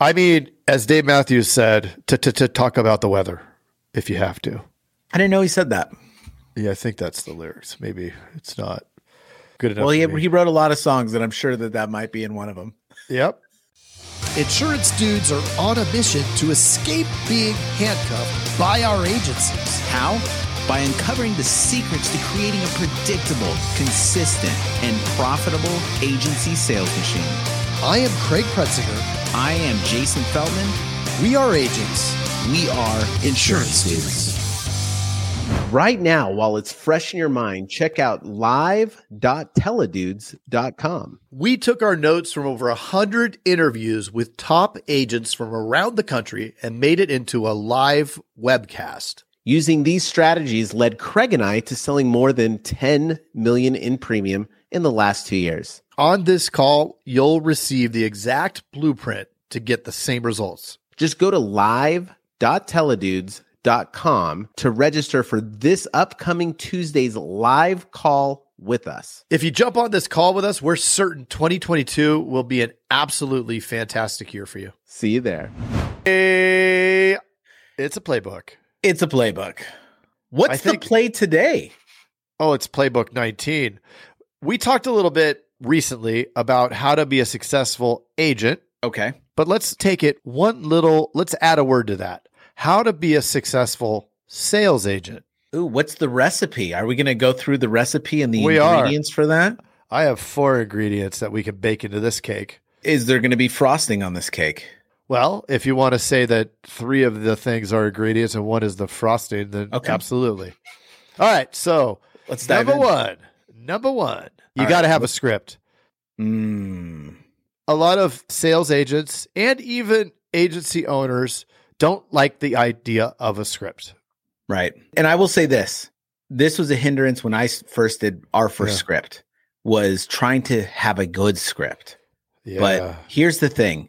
I mean, as Dave Matthews said, to, to, to talk about the weather if you have to. I didn't know he said that. Yeah, I think that's the lyrics. Maybe it's not good enough. Well, he, he wrote a lot of songs, and I'm sure that that might be in one of them. yep. Insurance dudes are on a mission to escape being handcuffed by our agencies. How? By uncovering the secrets to creating a predictable, consistent, and profitable agency sales machine. I am Craig Pretzinger. I am Jason Feltman. We are agents. We are insurance dudes. Right now, while it's fresh in your mind, check out live.teledudes.com. We took our notes from over 100 interviews with top agents from around the country and made it into a live webcast. Using these strategies led Craig and I to selling more than 10 million in premium in the last two years. On this call, you'll receive the exact blueprint to get the same results. Just go to live.teledudes.com to register for this upcoming Tuesday's live call with us. If you jump on this call with us, we're certain 2022 will be an absolutely fantastic year for you. See you there. Hey, it's a playbook. It's a playbook. What's I the play today? Oh, it's playbook 19. We talked a little bit recently about how to be a successful agent, Okay. but let's take it one little, let's add a word to that. How to be a successful sales agent. Ooh, what's the recipe? Are we going to go through the recipe and the We are. ingredients for that? I have four ingredients that we can bake into this cake. Is there going to be frosting on this cake? Well, if you want to say that three of the things are ingredients and one is the frosting, then Okay. absolutely. All right. So, Let's dive number in. one, number one, you got to right. have a script. Mm. a lot of sales agents and even agency owners don't like the idea of a script. Right. And I will say this. This was a hindrance when I first did our first Yeah. script was trying to have a good script. Yeah. But here's the thing.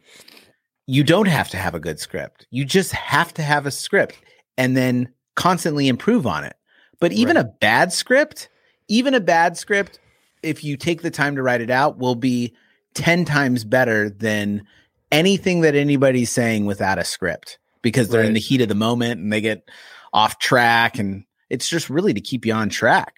You don't have to have a good script. You just have to have a script and then constantly improve on it. But even Right. a bad script, even a bad script, if you take the time to write it out, will be 10 times better than anything that anybody's saying without a script because they're in the heat of the moment and they get off track. And it's just really to keep you on track.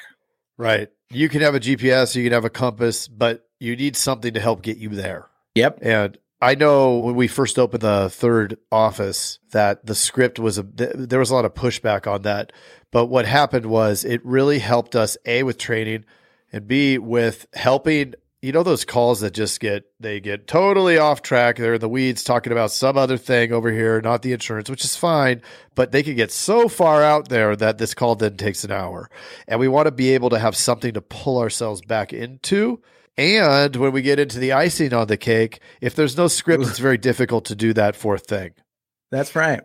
right. You can have a GPS, you can have a compass, but you need something to help get you there. Yep. And I know when we first opened the third office that the script was a th- there was a lot of pushback on that. But what happened was it really helped us a with training and b with helping you know those calls that just get they get totally off track they're in the weeds talking about some other thing over here not the insurance which is fine but they can get so far out there that this call then takes an hour and we want to be able to have something to pull ourselves back into and when we get into the icing on the cake if there's no script it's very difficult to do that fourth thing That's right.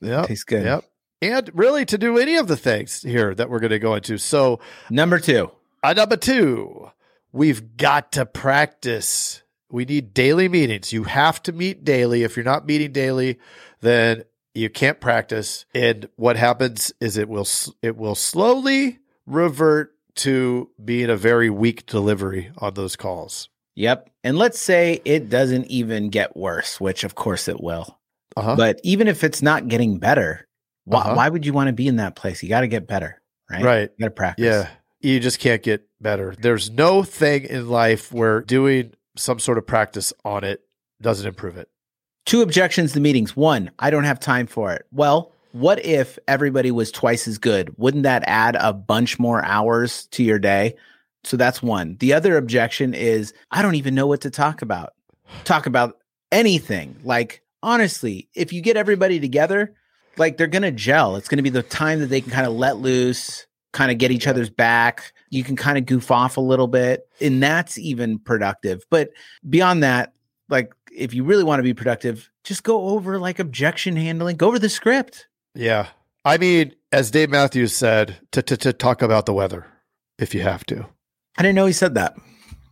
Yeah. Tastes good. yep and really to do any of the things here that we're going to go into so Number two. uh, number two, we've got to practice. We need daily meetings. You have to meet daily. If you're not meeting daily, then you can't practice. And what happens is it will it will slowly revert to being a very weak delivery on those calls. Yep. And let's say it doesn't even get worse, which of course it will. Uh-huh. But even if it's not getting better, why, Uh-huh. why would you want to be in that place? You got to get better, right? Right. You got to practice. Yeah. You just can't get better. There's no thing in life where doing some sort of practice on it doesn't improve it. Two objections to meetings. One, I don't have time for it. Well, what if everybody was twice as good? Wouldn't that add a bunch more hours to your day? So that's one. The other objection is I don't even know what to talk about. Talk about anything. Like, honestly, if you get everybody together, like they're going to gel. It's going to be the time that they can kind of let loose, kind of get each other's back. You can kind of goof off a little bit, and that's even productive. But beyond that, like if you really want to be productive, just go over like objection handling, go over the script. Yeah. I mean, as Dave Matthews said, to, to, to talk about the weather if you have to. I didn't know he said that.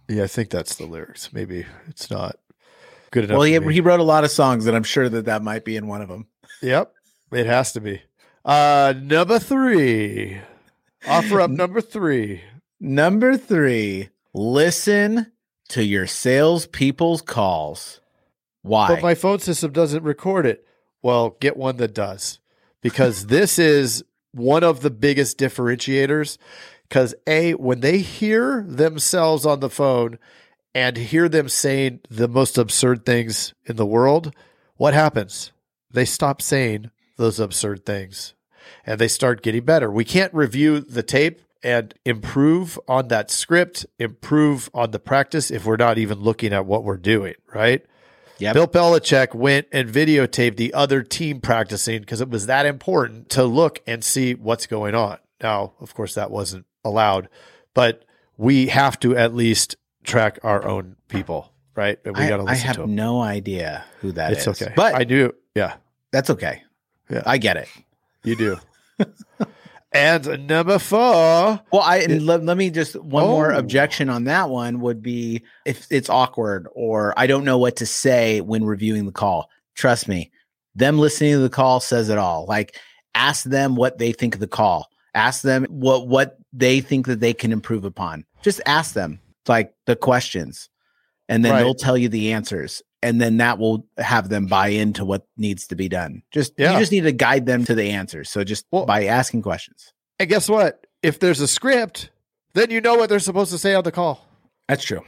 Yeah, I think that's the lyrics. Maybe it's not good enough. Well, he, he wrote a lot of songs, and I'm sure that that might be in one of them. Yep, it has to be. Uh, number three. Offer up number three. Number three, listen to your salespeople's calls. Why? But my phone system doesn't record it. Well, get one that does because this is one of the biggest differentiators. Because, A, when they hear themselves on the phone and hear them saying the most absurd things in the world, what happens? They stop saying those absurd things and they start getting better. We can't review the tape and improve on that script, improve on the practice if we're not even looking at what we're doing, right? Yep. Bill Belichick went and videotaped the other team practicing because it was that important to look and see what's going on. Now, of course, that wasn't allowed, but we have to at least track our own people, right? And we got to I listen have to them. no idea who that is. it's okay. But I do. Yeah, that's okay. Yeah. I get it. you do. and number four. Well, I and let, let me just one more Oh. objection on that one would be if it's awkward or I don't know what to say when reviewing the call. Trust me, them listening to the call says it all. Like ask them what they think of the call. Ask them what what they think that they can improve upon. Just ask them like the questions. And then Right. they'll tell you the answers. And then that will have them buy into what needs to be done. Just Yeah. you just need to guide them to the answers. So just Well- by asking questions. And guess what? If there's a script, then you know what they're supposed to say on the call. That's true.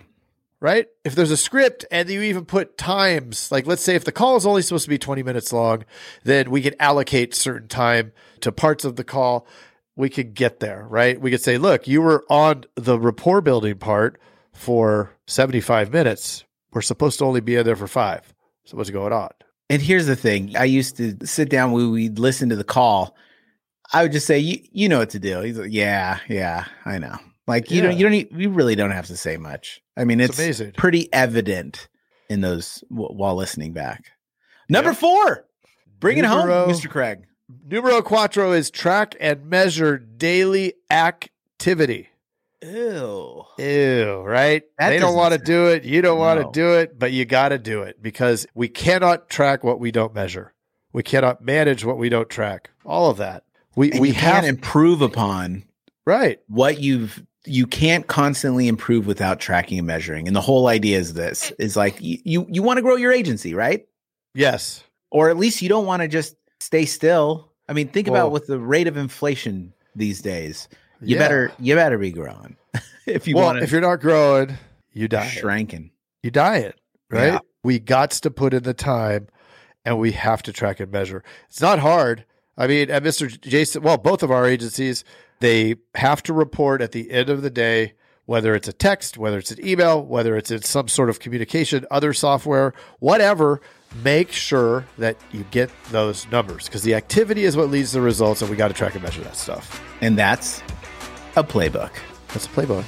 right? If there's a script and you even put times, like let's say if the call is only supposed to be 20 minutes long, then we could allocate certain time to parts of the call. We could get there, right? We could say, look, you were on the rapport building part for 75 minutes. We're supposed to only be there for five. So what's going on? And here's the thing: I used to sit down. We we'd listen to the call. I would just say, "You, you know what to do." He's like, "Yeah, yeah, I know." Like you don't, you don't, you really don't have to say much. I mean, It's it's, pretty evident in those w- while listening back. Number Yep. four, bring it home, Mister Craig. Numero cuatro is track and measure daily activity. Ew. Ew, right? That they don't want to do it. You don't want to No. do it, but you got to do it because we cannot track what we don't measure. We cannot manage what we don't track. All of that. We And we have can't improve upon right. what you've. You can't constantly improve without tracking and measuring. And the whole idea is this: is like you you, you want to grow your agency, right? Yes. or at least you don't want to just stay still. I mean, think Well- about with the rate of inflation these days. You Yeah. better you better be growing if you well, want if you're not growing, you die. shrinking. You diet, right? Yeah. We got to put in the time and we have to track and measure. It's not hard. I mean, at Mr. Jason, well, both of our agencies, they have to report at the end of the day, whether it's a text, whether it's an email, whether it's in some sort of communication, other software, whatever. Make sure that you get those numbers because the activity is what leads to the results, and we got to track and measure that stuff. And that's a playbook. That's a playbook.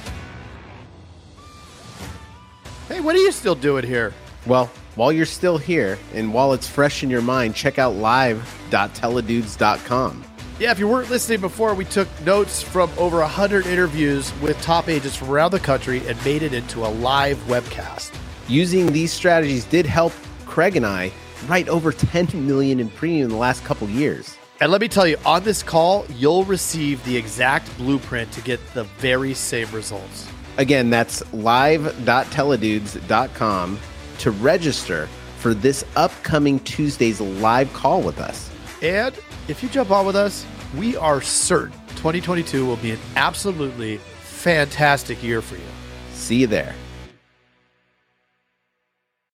Hey, what are you still doing here? Well, while you're still here and while it's fresh in your mind, check out live.teledudes.com. Yeah, if you weren't listening before, we took notes from over 100 interviews with top agents from around the country and made it into a live webcast. Using these strategies did help Craig and I write over 10 million in premium in the last couple years. And let me tell you, on this call, you'll receive the exact blueprint to get the very same results. Again, that's live.teledudes.com to register for this upcoming Tuesday's live call with us. And if you jump on with us, we are certain 2022 will be an absolutely fantastic year for you. See you there.